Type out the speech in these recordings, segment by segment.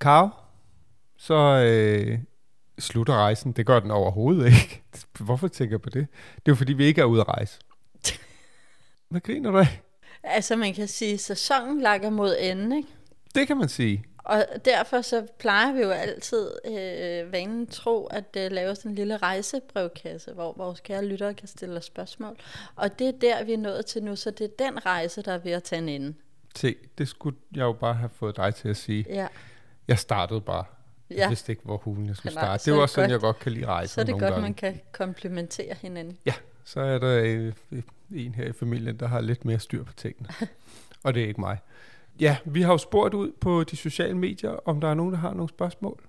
Karo, så øh, slutter rejsen. Det gør den overhovedet ikke. Hvorfor tænker jeg på det? Det er jo fordi, vi ikke er ude at rejse. Hvad griner du af? Altså man kan sige, at sæsonen lakker mod enden, ikke? Det kan man sige. Og derfor så plejer vi jo altid øh, vanen tro at øh, lave sådan en lille rejsebrevkasse, hvor vores kære lyttere kan stille os spørgsmål. Og det er der, vi er nået til nu, så det er den rejse, der er ved at tage en ende. Se, det skulle jeg jo bare have fået dig til at sige. Ja. Jeg startede bare. Jeg Ja. vidste ikke, hvor hulen jeg skulle Nej, starte. så Det var det også sådan, godt. jeg godt kan lide rejse Så er det nogle godt, gange. man kan komplementere hinanden. Ja, så er der øh, en her i familien, der har lidt mere styr på tingene. Og det er ikke mig. Ja, vi har jo spurgt ud på de sociale medier, om der er nogen, der har nogle spørgsmål.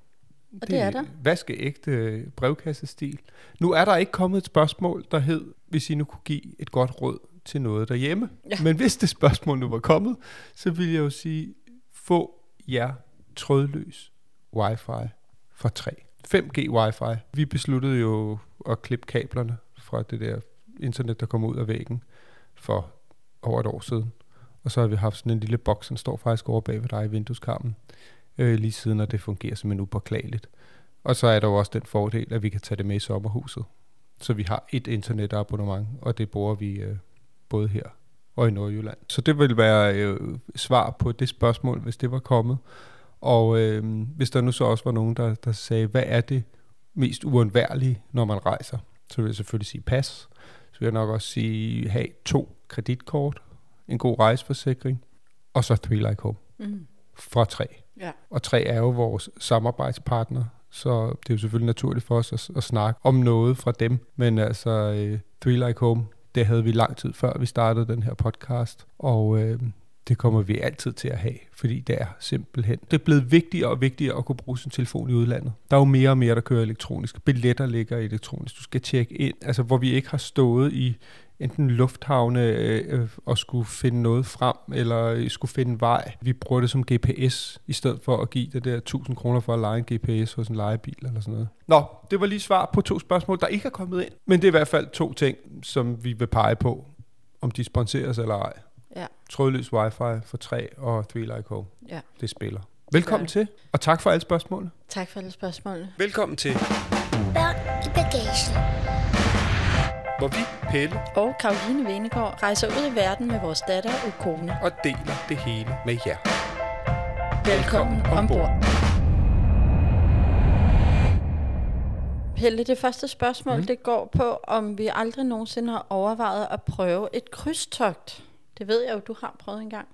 Og det er der. Vaskeægte brevkassestil. Nu er der ikke kommet et spørgsmål, der hed, hvis I nu kunne give et godt råd til noget derhjemme. Ja. Men hvis det spørgsmål nu var kommet, så ville jeg jo sige, få jer trådløs wifi fra 3. 5G wifi. Vi besluttede jo at klippe kablerne fra det der internet, der kom ud af væggen for over et år siden. Og så har vi haft sådan en lille boks, den står faktisk over bag ved dig i vindueskarmen, øh, lige siden, og det fungerer simpelthen upåklageligt. Og så er der jo også den fordel, at vi kan tage det med i sommerhuset. Så vi har et internetabonnement, og det bruger vi øh, både her og i Nordjylland. Så det vil være øh, svar på det spørgsmål, hvis det var kommet. Og øh, hvis der nu så også var nogen, der, der sagde, hvad er det mest uundværlige, når man rejser? Så vil jeg selvfølgelig sige pas. Så vil jeg nok også sige, have to kreditkort, en god rejseforsikring, og så Three Like Home Mm. fra tre. Ja. Og tre er jo vores samarbejdspartner, så det er jo selvfølgelig naturligt for os at, at snakke om noget fra dem. Men altså, øh, Three Like Home, det havde vi lang tid før vi startede den her podcast, og øh, det kommer vi altid til at have, fordi det er simpelthen. Det er blevet vigtigere og vigtigere at kunne bruge sin telefon i udlandet. Der er jo mere og mere, der kører elektronisk. Billetter ligger elektronisk. Du skal tjekke ind, altså hvor vi ikke har stået i enten lufthavne øh, øh og skulle finde noget frem, eller øh, skulle finde vej. Vi bruger det som GPS, i stedet for at give det der 1000 kroner for at lege en GPS hos en lejebil eller sådan noget. Nå, det var lige svar på to spørgsmål, der ikke er kommet ind. Men det er i hvert fald to ting, som vi vil pege på, om de sponseres eller ej. Ja. Trådløs wifi for 3 og Three Like Home. Ja. Det spiller. Velkommen til, og tak for alle spørgsmålene. Tak for alle spørgsmålene. Velkommen til, Børn i bagagen. hvor vi, Pelle, Og Karoline Venegård rejser ud i verden med vores datter og kone. og deler det hele med jer. Velkommen ombord. Pelle, det første spørgsmål, mm. det går på, om vi aldrig nogensinde har overvejet at prøve et krydstogt. Det ved jeg jo, du har prøvet engang.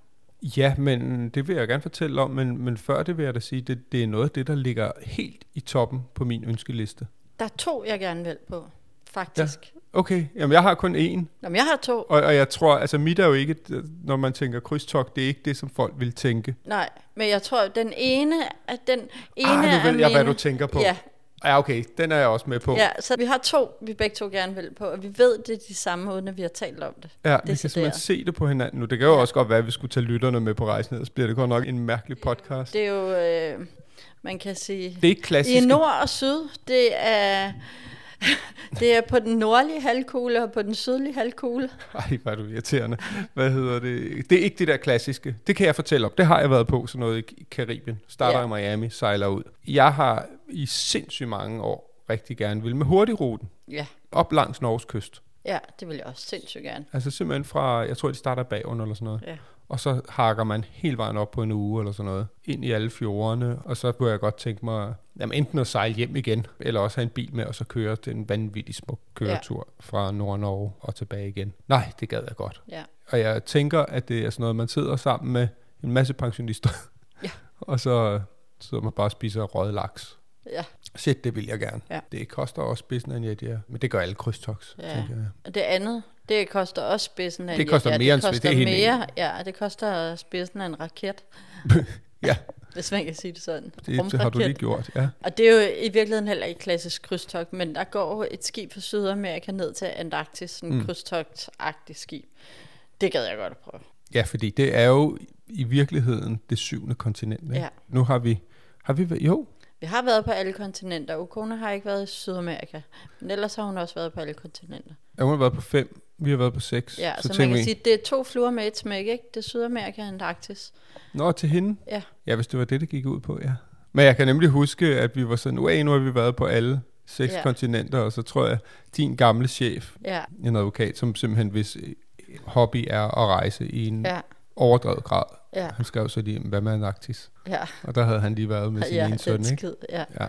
Ja, men det vil jeg gerne fortælle om, men, men før det vil jeg da sige, det, det er noget af det, der ligger helt i toppen på min ønskeliste. Der er to, jeg gerne vil på, faktisk. Ja. Okay, jamen jeg har kun én, Jamen, jeg har to. og, og jeg tror, altså mit er jo ikke, når man tænker krydstogt, det er ikke det, som folk vil tænke. Nej, men jeg tror, den ene, at den ene Ah, nu er ved jeg, hvad mine- du tænker på. Ja, Ja, okay, den er jeg også med på. ja, så vi har to, vi begge to gerne vil på, og vi ved, det er de samme, uden at vi har talt om det. Ja, vi kan simpelthen se det på hinanden nu. Det kan jo også godt være, at vi skulle tage lytterne med på rejsen, ellers bliver det godt nok en mærkelig podcast. Det er jo, øh, man kan sige, Det er ikke klassisk. i nord og syd, det er, det er på den nordlige halvkugle og på den sydlige halvkugle. Ej, hvor er du irriterende. Hvad hedder det? Det er ikke det der klassiske. Det kan jeg fortælle om. Det har jeg været på, sådan noget i Karibien. Starter Ja. i Miami, sejler ud. Jeg har i sindssygt mange år rigtig gerne vil med hurtigruten. Ja, Op langs Norges kyst. ja, det vil jeg også sindssygt gerne. Altså simpelthen fra, jeg tror de starter bagunder eller sådan noget. Ja. Og så hakker man hele vejen op på en uge eller sådan noget. Ind i alle fjordene. Og så kunne jeg godt tænke mig, jamen enten at sejle hjem igen, eller også have en bil med, og så køre den vanvittig smuk køretur ja. fra Nord-Norge og tilbage igen. Nej, det gad jeg godt. Ja. Og jeg tænker, at det er sådan noget, man sidder sammen med en masse pensionister. Ja. og så sidder man bare og spiser røget laks. Ja. Shit, det vil jeg gerne. Ja. Det koster også spidsen af en Yadia, men det gør alle krydstogs, Ja. tænker jeg. Og det andet, det koster også spidsen af Det en koster ja, mere end det spids, koster det er helt mere, Ja, det koster spidsen af en raket, Ja, hvis man kan sige det sådan. det, det har du lige gjort, ja. Og det er jo i virkeligheden heller ikke klassisk krydstogt, men der går et skib fra Sydamerika ned til Antarktis, sådan en Mm. mm. krydstogt-agtigt skib. Det gad jeg godt at prøve. Ja, fordi det er jo i virkeligheden det syvende kontinent. Ikke? Ja. Nu har vi, har vi, været- jo, Vi har været på alle kontinenter. Ukona har ikke været i Sydamerika, men ellers har hun også været på alle kontinenter. hun har været på fem, vi har været på seks. Ja, så, så man kan vi, sige, det er to fluer med et smæk, ikke? Det er Sydamerika og Antarktis. Nå, til hende? Ja. Ja, hvis det var det, det gik ud på, ja. Men jeg kan nemlig huske, at vi var sådan, uah, nu har vi været på alle seks Ja. kontinenter, og så tror jeg, din gamle chef, Ja, en advokat, som simpelthen hvis hobby er at rejse i en ja. ja, overdrevet grad. Ja, Han skrev så lige, hvad med Antarktis? ja. Og der havde han lige været med sin ja, ene søn, ikke? Ja. Ja.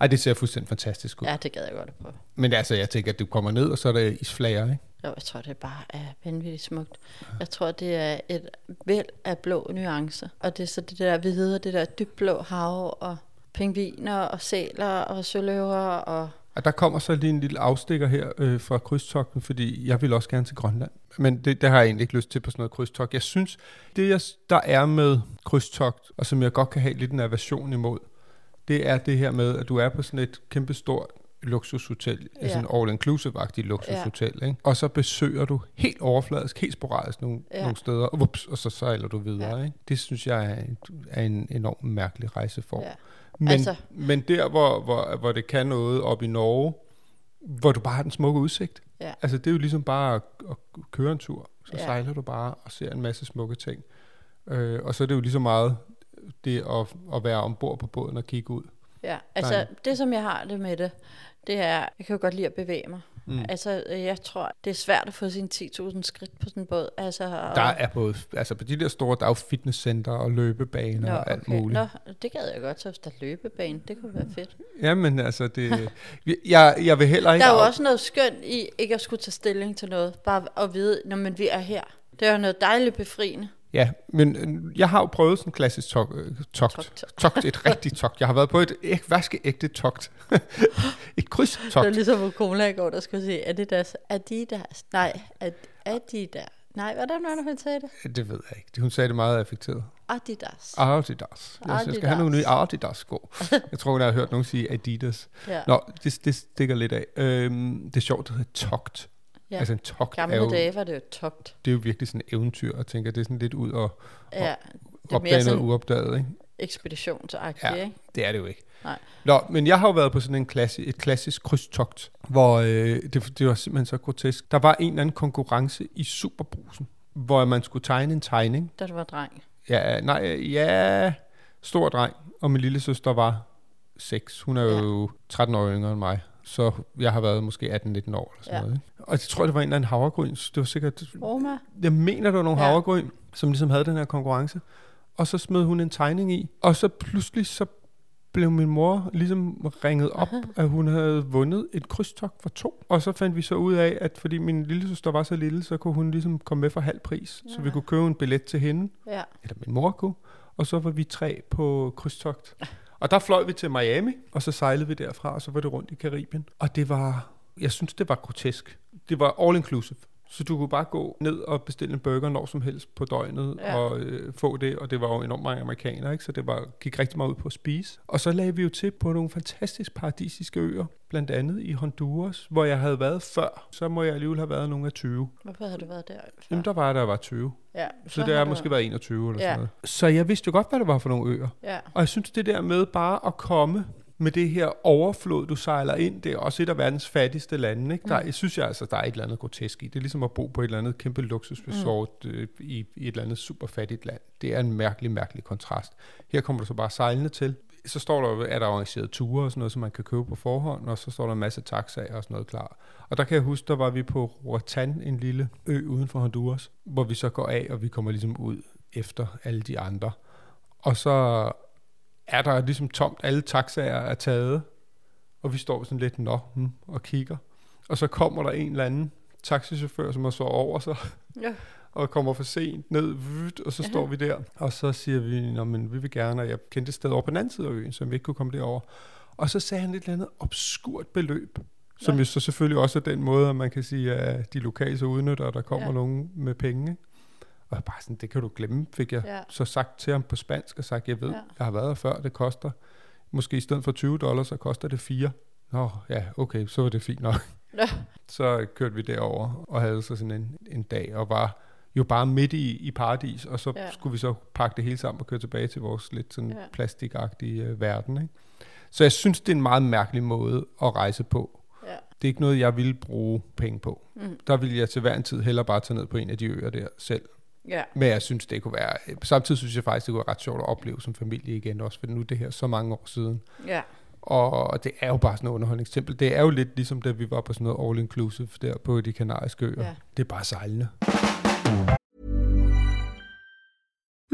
Ej, det ser fuldstændig fantastisk ud. Ja. ja, det gad jeg godt at prøve. Men altså, jeg tænker, at du kommer ned, og så er der isflager, ikke? Jo, jeg tror, det bare er vanvittigt smukt. Jeg tror, det er et væld af blå nuancer. Og det er så det der hvide, det der dybblå hav, og pingviner, og sæler, og søløver, og... Og der kommer så lige en lille afstikker her øh, fra krydstogten, fordi jeg vil også gerne til Grønland. Men det, det har jeg egentlig ikke lyst til på sådan noget krydstogt. Jeg synes, det jeg, der er med krydstogt, og som jeg godt kan have lidt en aversion imod, det er det her med, at du er på sådan et kæmpestort luksushotel, ja. Ja. sådan all-inclusive-agtigt luksushotel, ja. ikke? og så besøger du helt overfladisk, helt sporadisk nogle, ja. Nogle steder, og, vups, og så sejler du videre. Ja. Ikke? Det synes jeg er, en- er en enormt mærkelig rejseform. Ja. Men, Altså- men der, hvor, hvor, hvor det kan noget op i Norge, hvor du bare har den smukke udsigt. Ja. Altså, det er jo ligesom bare at, at køre en tur. Så ja. Sejler du bare og ser en masse smukke ting. Øh, og så er det jo lige så meget det at, at være ombord på båden og kigge ud. Ja, altså Dejligt. det som jeg har det med det, det er, jeg kan jo godt lide at bevæge mig. Mm. Altså øh, jeg tror, det er svært at få sine 10.000 skridt på sådan en båd. Altså, og, Der er både, altså på de der store, der er jo fitnesscenter og løbebaner Nå, og alt okay. muligt. Nå, det gad jeg godt, så hvis der er løbebane, det kunne være fedt. Jamen altså, det, jeg, jeg vil heller ikke... Der er jo af- også noget skønt i ikke at skulle tage stilling til noget, bare at vide, når man vi er her. Det er jo noget dejligt befriende. Ja, men øh, jeg har jo prøvet sådan en klassisk tok, øh, togt. Togt. Togt, et rigtigt togt. Jeg har været på et æg, vaskeægte togt. et krydstogt. Det er ligesom på cola i går, der skulle sige, Adidas, Adidas, nej, Ad, Adidas. Nej, hvordan var det, hun sagde det? Det ved jeg ikke. Hun sagde det meget affekteret. Adidas. Adidas. Jeg, jeg skal have nogle nye Adidas sko. Jeg tror, jeg har hørt nogen sige Adidas. Ja, Nå, det, det stikker lidt af. Øhm, det er sjovt, det hedder togt. Ja. Altså en togt er Gamle jo, dage var det jo togt. det er jo virkelig sådan et eventyr, og tænker, det er sådan lidt ud og Ja, det er opdage noget uopdaget, ikke? ekspeditionsagtigt, Ja. ikke? Det er det jo ikke. Nej. Nå, men jeg har jo været på sådan en klassi, et klassisk krydstogt, hvor øh, det, det var simpelthen så grotesk. Der var en eller anden konkurrence i Superbrusen, hvor man skulle tegne en tegning. Da du var dreng. Ja, nej, ja, stor dreng, og min lille søster var 6. Hun er jo 13 år yngre end mig, så jeg har været måske 18-19 år eller sådan Ja. noget. Ikke? Og jeg tror, det var en eller anden havregryn. Det var sikkert, Roma? jeg mener, det var nogle Ja. ja. havregryn, som ligesom havde den her konkurrence. Og så smed hun en tegning i, og så pludselig så blev min mor ligesom ringet op, at hun havde vundet et krydstogt for to. Og så fandt vi så ud af, at fordi min lille søster var så lille, så kunne hun ligesom komme med for halv pris. Så vi Ja. kunne købe en billet til hende, Ja. eller min mor kunne, og så var vi tre på krydstogt. Og der fløj vi til Miami, og så sejlede vi derfra, og så var det rundt i Karibien. Og det var, jeg synes, det var grotesk. Det var all inclusive. Så du kunne bare gå ned og bestille en burger når som helst på døgnet Ja. og øh, få det, og det var jo enormt mange amerikanere, ikke? så det var, gik rigtig meget ud på at spise. Og så lagde vi jo til på nogle fantastisk paradisiske øer, blandt andet i Honduras, hvor jeg havde været før. Så må jeg alligevel have været nogle af 20. Hvorfor havde du været der? Før? Jamen, der var jeg, der var 20. ja, Så det har er måske været 21 eller Ja. sådan noget. Så jeg vidste jo godt, hvad det var for nogle øer. Ja, Og jeg synes, det der med bare at komme med det her overflod, du sejler ind, det er også et af verdens fattigste lande. Ikke? Der, Mm. jeg synes jeg altså, der er et eller andet grotesk i. Det er ligesom at bo på et eller andet kæmpe luksusresort mm. øh, i, i et eller andet super fattigt land. Det er en mærkelig, mærkelig kontrast. Her kommer du så bare sejlende til. Så står der, er der arrangeret ture og sådan noget, som man kan købe på forhånd, og så står der en masse taxaer og sådan noget klar. Og der kan jeg huske, der var vi på Roatan, en lille ø uden for Honduras, hvor vi så går af, og vi kommer ligesom ud efter alle de andre. Og så er der ligesom tomt, alle taxaer er taget, og vi står sådan lidt nå hmm, og kigger. Og så kommer der en eller anden taxichauffør, som har så over sig, ja. og kommer for sent ned, og så Aha. står vi der. Og så siger vi, Nå, men vi vil gerne, og jeg kendte et sted over på den anden side af øen, så vi ikke kunne komme derover. Og så sagde han et eller andet obskurt beløb, som jo så selvfølgelig også er den måde, at man kan sige, at de lokale så udnytter, at der kommer Ja. ja. nogen med penge. ikke? Og jeg bare sådan, det kan du glemme, fik jeg Ja. ja. så sagt til ham på spansk, og sagt, jeg ved, Ja. ja. jeg har været her før, det koster, måske i stedet for 20 dollars, så koster det 4. Nå, ja, okay, så var det fint nok. Nå. Så kørte vi derover og havde så sådan en, en dag, og var jo bare midt i, i paradis, og så Ja. ja. skulle vi så pakke det hele sammen og køre tilbage til vores lidt sådan Ja. ja. plastikagtige øh, verden. Ikke? Så jeg synes, det er en meget mærkelig måde at rejse på. Ja. Det er ikke noget, jeg vil bruge penge på. Mm. Der vil jeg til hver en tid hellere bare tage ned på en af de øer der selv. Ja. Men jeg synes, det kunne være... Samtidig synes jeg faktisk, det kunne være ret sjovt at opleve som familie igen også, for nu er det her så mange år siden. Ja. Og det er jo bare sådan noget underholdningstempel. Det er jo lidt ligesom, da vi var på sådan noget all-inclusive der på de kanariske øer. Ja. Det er bare sejlende.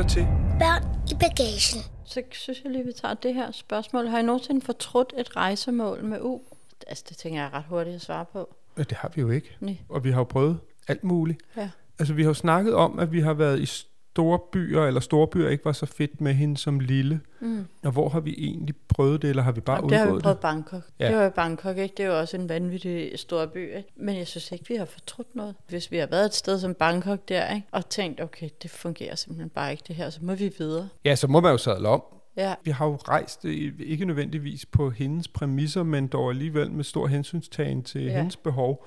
Lytter til Børn i bagagen. Så synes jeg lige, vi tager det her spørgsmål. Har I nogensinde fortrudt et rejsemål med U? Altså, det tænker jeg er ret hurtigt at svare på. Ja, det har vi jo ikke. Nej. Og vi har jo prøvet alt muligt. Ja. Altså, vi har jo snakket om, at vi har været i store byer, eller store byer ikke var så fedt med hende som lille. Mm. Og hvor har vi egentlig prøvet det, eller har vi bare Jamen, det har vi prøvet det? Bangkok. Ja. Det var jo Bangkok, ikke? Det er jo også en vanvittig stor by, ikke? Men jeg synes ikke, vi har fortrudt noget. Hvis vi har været et sted som Bangkok der, ikke? Og tænkt, okay, det fungerer simpelthen bare ikke det her, så må vi videre. Ja, så må man jo sadle om. Ja, Vi har jo rejst, øh, ikke nødvendigvis på hendes præmisser, men dog alligevel med stor hensynstagen til Ja. ja. hendes behov.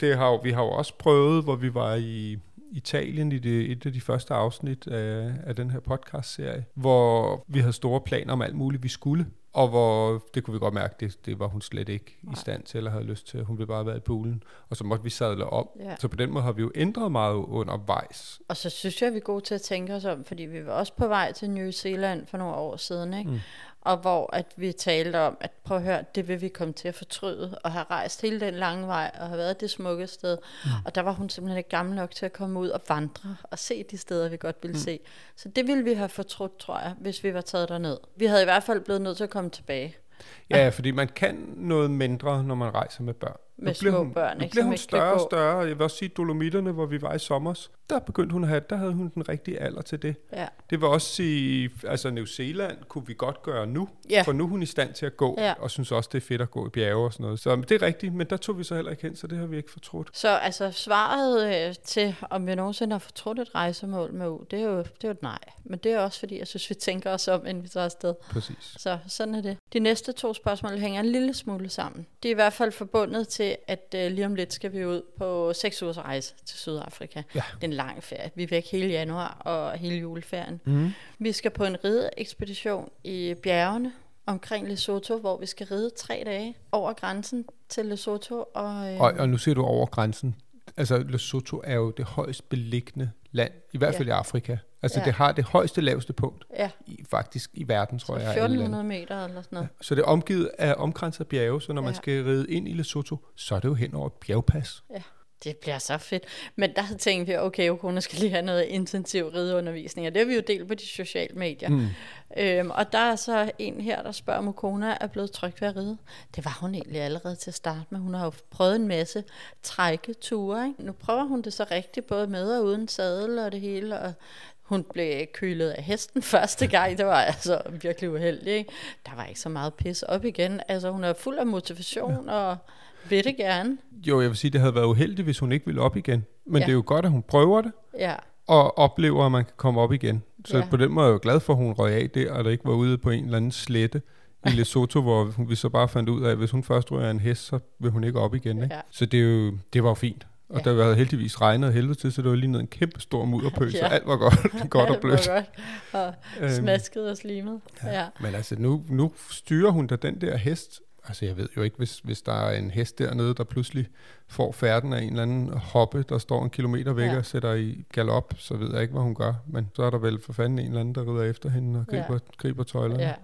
Det har jo, vi har jo også prøvet, hvor vi var i Italien i det, et af de første afsnit af, af den her podcast-serie, hvor vi havde store planer om alt muligt, vi skulle. Og hvor, det kunne vi godt mærke, det, det var hun slet ikke Nej. i stand til, eller havde lyst til. Hun ville bare være i poolen. Og så måtte vi sadle om. Ja. Så på den måde har vi jo ændret meget undervejs. og så synes jeg, vi er gode til at tænke os om, fordi vi var også på vej til New Zealand for nogle år siden, ikke? Mm. Og hvor at vi talte om, at prøv at høre, det vil vi komme til at fortryde, og have rejst hele den lange vej, og have været det smukke sted. Mm. Og der var hun simpelthen ikke gammel nok til at komme ud og vandre, og se de steder, vi godt ville mm. se. Så det ville vi have fortrudt, tror jeg, hvis vi var taget derned. Vi havde i hvert fald blevet nødt til at komme tilbage. Ja, fordi man kan noget mindre, når man rejser med børn. Med nu små hun, børn, nu ikke, som hun ikke større og større. Jeg vil også sige, Dolomitterne, hvor vi var i sommer, der begyndte hun at have, der havde hun den rigtige alder til det. Ja. Det var også sige, altså New Zealand kunne vi godt gøre nu, Ja. for nu er hun i stand til at gå, Ja. og synes også, det er fedt at gå i bjerge og sådan noget. Så det er rigtigt, men der tog vi så heller ikke hen, så det har vi ikke fortrudt. Så altså svaret øh, til, om vi nogensinde har fortrudt et rejsemål med U, det er, jo, det er jo et nej. Men det er også fordi, jeg synes, vi tænker os om, inden vi tager afsted. Præcis. Så sådan er det. De næste to spørgsmål hænger en lille smule sammen. De er i hvert fald forbundet til, at øh, lige om lidt skal vi ud på seks ugers rejse til Sydafrika. Ja. Det er en lang ferie. Vi er væk hele januar og hele juleferien. Mm. Vi skal på en rideekspedition i bjergene omkring Lesotho, hvor vi skal ride tre dage over grænsen til Lesotho. Og, øh, Og, og nu ser du over grænsen. Altså, Lesotho er jo det højst beliggende land, i hvert fald Ja. i Afrika. Altså, Ja. det har det højeste laveste punkt, ja, i, faktisk i verden, tror jeg. alle lande. 1400 meter eller sådan noget. Så det er omgivet af omkranset bjerge, så når man Ja. skal ride ind i Lesotho, så er det jo hen over et bjergpas. Ja, det bliver så fedt. Men der tænkte vi, okay, Okona skal lige have noget intensiv rideundervisning, og det har vi jo delt på de sociale medier. Mm. Øhm, og der er så en her, der spørger, om Okona er blevet tryg ved at ride. Det var hun egentlig allerede til at starte med. Hun har jo prøvet en masse trækketure. Ikke? Nu prøver hun det så rigtigt, både med og uden sadel og det hele, og hun blev kølet af hesten første gang. Det var altså virkelig uheldigt. Ikke? Der var ikke så meget pis op igen. Altså hun er fuld af motivation, og Vil det gerne? Jo, jeg vil sige, det havde været uheldigt, hvis hun ikke ville op igen. Men Ja. det er jo godt, at hun prøver det, Ja, og oplever, at man kan komme op igen. Så Ja. på den måde er jeg jo glad for, at hun røg af der, og der ikke var ude på en eller anden slette i Lesotho, hvor vi så bare fandt ud af, at hvis hun først rører en hest, så vil hun ikke op igen. Ikke? Ja. Så det, er jo, det var jo fint. Og Ja. der var heldigvis regnet af helvede til, så det var lige ned en kæmpe stor mudderpøl, ja. Så alt var godt, godt og Alt blødt. var godt. Og Øhm, smasket og slimet. Ja. ja. Men altså, nu, nu styrer hun da den der hest. Altså, jeg ved jo ikke, hvis, hvis der er en hest dernede, der pludselig får færden af en eller anden hoppe, der står en kilometer væk Ja. og sætter i galop, så ved jeg ikke, hvad hun gør. Men så er der vel for fanden en eller anden, der rider efter hende og griber, Ja. ja. griber tøjlerne. ja,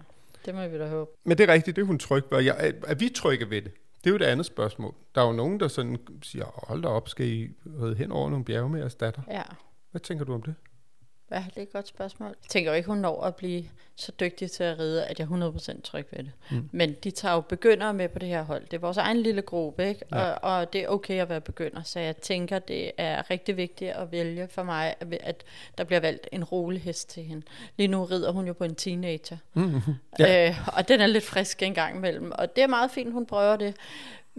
det må vi da håbe. Men det er rigtigt, det er hun tryg ved. Jeg, er, er vi trygge ved det? Det er jo det andet spørgsmål. Der er jo nogen, der sådan siger, hold da op, skal I ride hen over nogle bjerge med jeres datter? Ja. Hvad tænker du om det? Ja, det er et godt spørgsmål. Jeg tænker jo ikke, hun når at blive så dygtig til at ride, at jeg er 100% tryg ved det. Mm. Men de tager jo begyndere med på det her hold. Det er vores egen lille gruppe, ikke? Ja. Og, og det er okay at være begynder. Så jeg tænker, det er rigtig vigtigt at vælge for mig, at- der bliver valgt en rolig hest til hende. Lige nu rider hun jo på en teenager. Mm-hmm. Ja. Øh, og den er lidt frisk en gang imellem. Og det er meget fint, hun prøver det.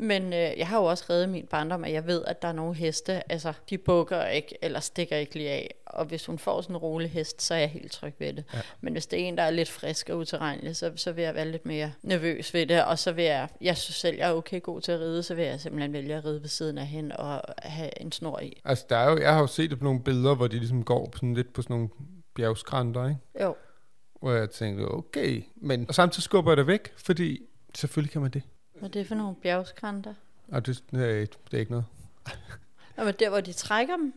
Men øh, jeg har jo også reddet min barndom, at jeg ved, at der er nogle heste, altså de bukker ikke, eller stikker ikke lige af. Og hvis hun får sådan en rolig hest, så er jeg helt tryg ved det. Ja. Men hvis det er en, der er lidt frisk og utilregnelig, så, så vil jeg være lidt mere nervøs ved det. Og så vil jeg, jeg synes selv, jeg er okay god til at ride, så vil jeg simpelthen vælge at ride ved siden af hende og have en snor i. Altså, der er jo, jeg har jo set det på nogle billeder, hvor de ligesom går sådan lidt på sådan nogle bjergskrænter, ikke? Jo, Hvor jeg tænkte, okay. Men og samtidig skubber jeg det væk, fordi selvfølgelig kan man det. Hvad er det for nogle bjergskrænter? Og det, det, er, ikke- det er ikke noget. Nå, men der, hvor de trækker dem?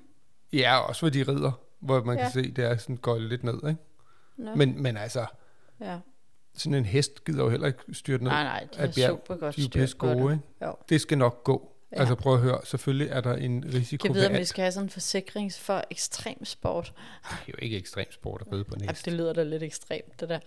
Ja, også hvor de rider, hvor man ja. Ja. kan se, det er sådan går lidt ned, ikke? Nå, Men, men altså, ja. sådan en hest gider jo heller ikke styrte ned. Nej, nej, de af er bjerg. super godt De er gode, det. ikke? Jo. Det skal nok gå. Ja. Ja. Altså prøv at høre, selvfølgelig er der en risiko Kan ved vide, om vi skal have sådan en forsikring for ekstrem sport. Det er jo ikke ekstrem sport at ride på en Ja, hest. det lyder da lidt ekstremt, det der.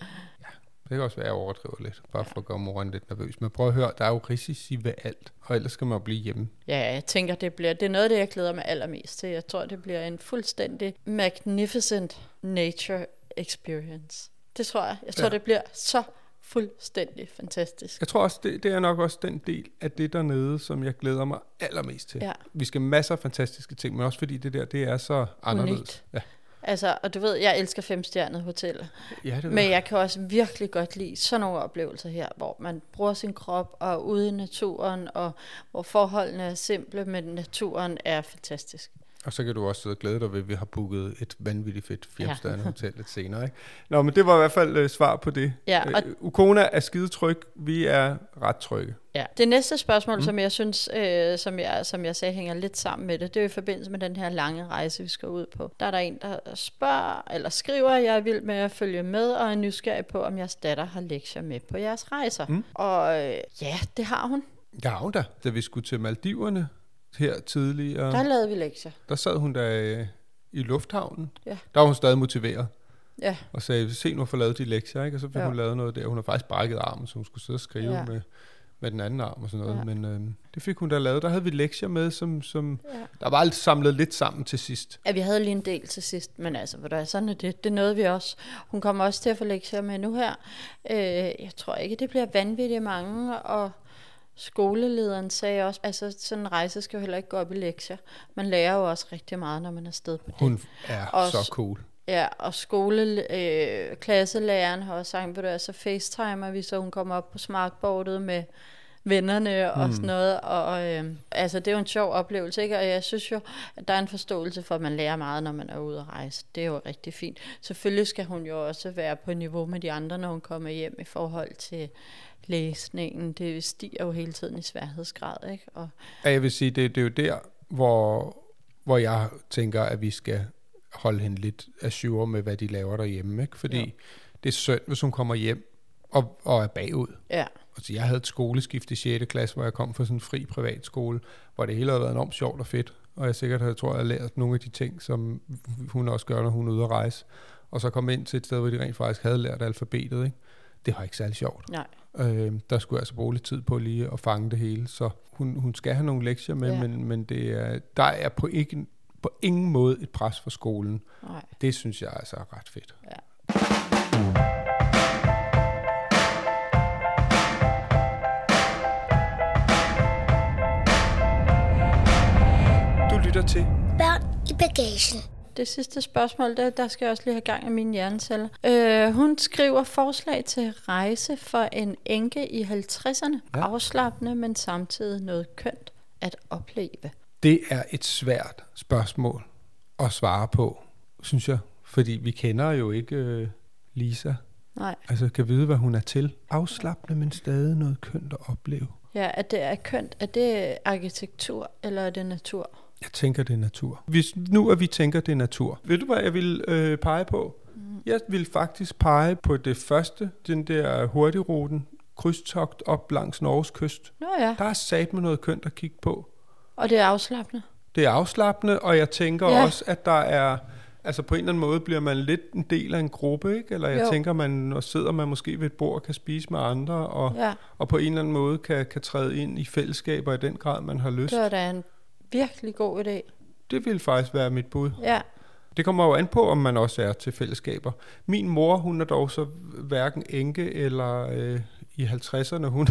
Det kan også være, at jeg overdriver lidt, bare for at gøre moren lidt nervøs. Men prøv at høre, der er jo risici ved alt, og ellers skal man jo blive hjemme. Ja, jeg tænker, det, bliver, det er noget af det, jeg glæder mig allermest til. Jeg tror, det bliver en fuldstændig magnificent nature experience. Det tror jeg. Jeg tror, ja. Ja. det bliver så fuldstændig fantastisk. Jeg tror også, det, det er nok også den del af det dernede, som jeg glæder mig allermest til. Ja. Vi skal masser af fantastiske ting, men også fordi det der, det er så anderledes. Unikt. Ja, Altså, og du ved, jeg elsker femstjernede hoteller. ja det Men jeg. jeg kan også virkelig godt lide sådan nogle oplevelser her, hvor man bruger sin krop og er ude i naturen, og hvor forholdene er simple, men naturen er fantastisk. Og så kan du også sidde og glæde dig ved, at vi har booket et vanvittigt fedt firestjerne Ja. hotel lidt senere. Ikke? Nå, men det var i hvert fald uh, svar på det. Ja, og- Øh, Ukona er skide tryg. Vi er ret trygge. Ja. Det næste spørgsmål, mm. som jeg synes, øh, som, jeg, som jeg sagde, hænger lidt sammen med det, det er jo i forbindelse med den her lange rejse, vi skal ud på. Der er der en, der spørger, eller skriver, at jeg er vild med at følge med, og er nysgerrig på, om jeres datter har lektier med på jeres rejser. Mm. Og øh, ja, det har hun. Ja, hun da. Da vi skulle til Maldiverne her tidligere, Der lavede vi lektier. der sad hun da øh, i lufthavnen. Ja. Der var hun stadig motiveret. Ja, Og sagde, se nu at få lavet de lektier, ikke? Og så fik Ja. hun lavet noget der. Hun har faktisk brækket armen, så hun skulle sidde og skrive Ja. med, med den anden arm og sådan noget. Ja. Men øh, det fik hun da lavet. Der havde vi lektier med, som, som Ja. der var alt samlet lidt sammen til sidst. Ja, vi havde lige en del til sidst, men altså, hvad der er sådan det. Det nåede vi også. Hun kommer også til at få lektier med nu her. Øh, jeg tror ikke, det bliver vanvittigt mange, og skolelederen sagde også, altså sådan en rejse skal jo heller ikke gå op i lektier. Man lærer jo også rigtig meget, når man er afsted på det. Hun er Også- så cool. Ja, og skole, øh, klasselæreren har også sagt, at så facetimer vi, så hun kommer op på smartboardet med vennerne og sådan noget. Og øh, altså, det er jo en sjov oplevelse, ikke? Og jeg synes jo, at der er en forståelse for, at man lærer meget, når man er ude at rejse. Det er jo rigtig fint. Selvfølgelig skal hun jo også være på niveau med de andre, når hun kommer hjem i forhold til læsningen. Det stiger jo hele tiden i sværhedsgrad, ikke? Og, Ja, jeg vil sige, det, det er jo der, hvor, hvor jeg tænker, at vi skal holde hende lidt assure med, hvad de laver derhjemme. Ikke? Fordi Jo. det er synd, hvis hun kommer hjem og, og er bagud. ja, Altså, jeg havde et skoleskift i 6. klasse, hvor jeg kom fra sådan en fri privatskole, hvor det hele havde været enormt sjovt og fedt. Og jeg sikkert havde, tror jeg, lært nogle af de ting, som hun også gør, når hun er ude at rejse. Og så kom ind til et sted, hvor de rent faktisk havde lært alfabetet. Ikke? Det var ikke særlig sjovt. nej. Øh, der skulle jeg altså bruge lidt tid på lige at fange det hele. Så hun, hun skal have nogle lektier med, Ja. ja. men, men det er, der er på, ikke, på ingen måde et pres for skolen. nej. Det synes jeg altså er ret fedt. Ja. Lytter til Børn i bagagen. Det sidste spørgsmål, der, der skal jeg også lige have gang i mine hjerneceller. Øh, hun skriver forslag til rejse for en enke i 50'erne. Ja. Afslappende, men samtidig noget kønt at opleve. Det er et svært spørgsmål at svare på, synes jeg. Fordi vi kender jo ikke øh, Lisa. Nej. Altså kan vide, hvad hun er til. Afslappende, men stadig noget kønt at opleve. Ja, at det er kønt. Er det arkitektur, eller er det natur? Jeg tænker, det er natur. Hvis nu er vi tænker, det er natur. Ved du, hvad jeg vil øh, pege på? Mm. Jeg vil faktisk pege på det første, den der hurtigruten, krydstogt op langs Norges kyst. Nå ja, Der er sat med noget kønt at kigge på. og det er afslappende. Det er afslappende, og jeg tænker Ja. også, at der er... Altså på en eller anden måde bliver man lidt en del af en gruppe, ikke? Eller jeg Jo. tænker, man og sidder man måske ved et bord og kan spise med andre, og, Ja, og på en eller anden måde kan, kan træde ind i fællesskaber i den grad, man har lyst. det var da en virkelig god idé. Det vil faktisk være mit bud. Ja, Det kommer jo an på, om man også er til fællesskaber. Min mor, hun er dog så hverken enke eller øh, i 50'erne. Hun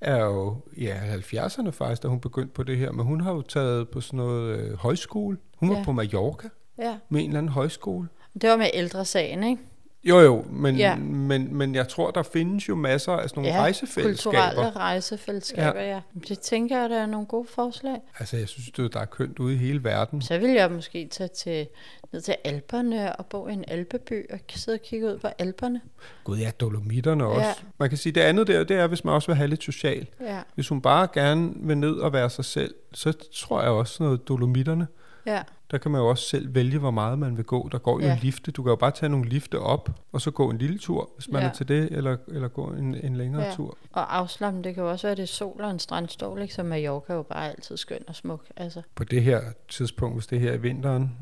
er jo ja, 70'erne faktisk, da hun begyndte på det her. Men hun har jo taget på sådan noget øh, højskole. Hun var Ja. på Mallorca ja. med en eller anden højskole. Det var med ældresagen, ikke? Jo jo, men, Ja. men, men jeg tror, der findes jo masser af sådan nogle ja, rejsefællesskaber. kulturelle rejsefællesskaber, ja. ja. Det tænker jeg, der er nogle gode forslag. Altså, jeg synes, det er- der er kønt ude i hele verden. Så vil jeg måske tage til, ned til Alperne og bo i en alpeby og sidde og kigge ud på Alperne. Gud, ja, Dolomitterne også. Ja. Man kan sige, det andet der, det er, hvis man også vil have lidt social. Ja, Hvis hun bare gerne vil ned og være sig selv, så tror jeg også noget Dolomitterne. Ja, Der kan man jo også selv vælge, hvor meget man vil gå. Der går jo Ja. en lifte. Du kan jo bare tage nogle lifte op, og så gå en lille tur, hvis man Ja. er til det, eller, eller gå en, en længere Ja. tur. og afslappende, det kan jo også være, det er sol og en strandstol, ikke? Så Mallorca er jo bare altid skøn og smuk. Altså, På det her tidspunkt, hvis det her er vinteren,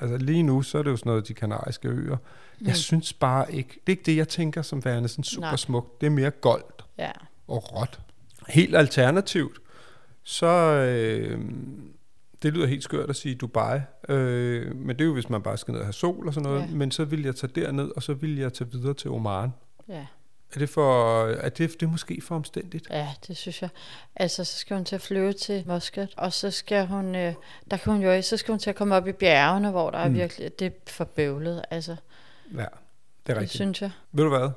altså lige nu, så er det jo sådan noget, de kanariske øer. Mm. Jeg synes bare ikke, det er ikke det, jeg tænker som værende sådan super Nej. smukt. Det er mere goldt ja, og råt. Helt alternativt, så øh, det lyder helt skørt at sige Dubai, øh, men det er jo, hvis man bare skal ned og have sol og sådan noget. Ja. Men så vil jeg tage derned, og så vil jeg tage videre til Oman. ja. Er det, for, er det, det er måske for omstændigt? Ja, det synes jeg. Altså, så skal hun til at flyve til Muscat, og så skal hun, øh, der kan hun jo, så skal hun til at komme op i bjergene, hvor der er Mm. virkelig, det er for bøvlet, altså, Ja, det er det rigtigt. synes jeg. Ved du hvad?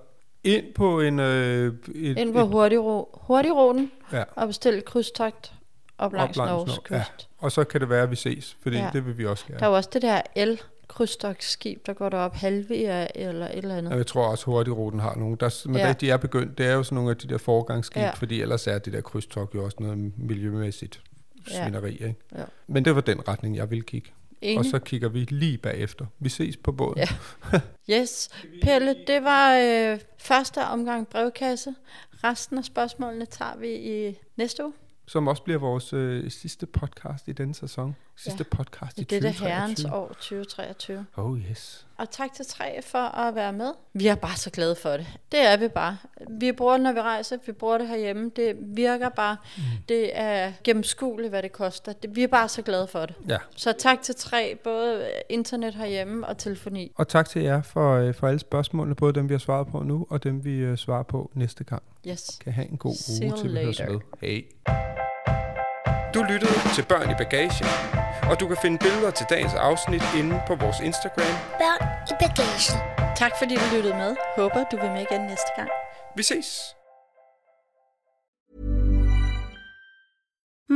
Ind på en... Øh, et, Ind på hurtigruten ja, og bestille krydstogt op langs langs Norges Nor- ja. kyst. og så kan det være, at vi ses, for Ja. det vil vi også Der er gerne. jo også det der el krydstogtskib, der går derop Halvia eller et eller andet. Og jeg tror også, hurtigruten har nogle. Der, men Ja. de er begyndt, det er jo sådan nogle af de der forgangsskib, Ja. fordi ellers er det der krydstogt jo også noget miljømæssigt svineri. Ikke? Ja. Men det var den retning, jeg vil kigge. Enig? Og så kigger vi lige bagefter. Vi ses på båden. Ja. Yes. Pelle, det var øh, første omgang brevkasse. Resten af spørgsmålene tager vi i næste uge. Som også bliver vores øh, sidste podcast i denne sæson. Sidste Ja. podcast i, dette 2023. herrens år 2023. Oh yes. Og tak til tre for at være med. Vi er bare så glade for det. Det er vi bare. Vi bruger det, når vi rejser. Vi bruger det herhjemme. Det virker bare. Mm. Det er gennemskueligt, hvad det koster. Det, vi er bare så glade for det. Ja. Så tak til tre, både internet herhjemme og telefoni. Og tak til jer for, øh, for alle spørgsmålene, både dem vi har svaret på nu, og dem vi øh, svarer på næste gang. Yes. Kan have en god See uge til vi høres med. Hey. Du lyttede til Børn i Bagagen, og du kan finde billeder til dagens afsnit inde på vores Instagram. Børn i bagagen. Tak fordi du lyttede med. Håber du vil med igen næste gang. Vi ses!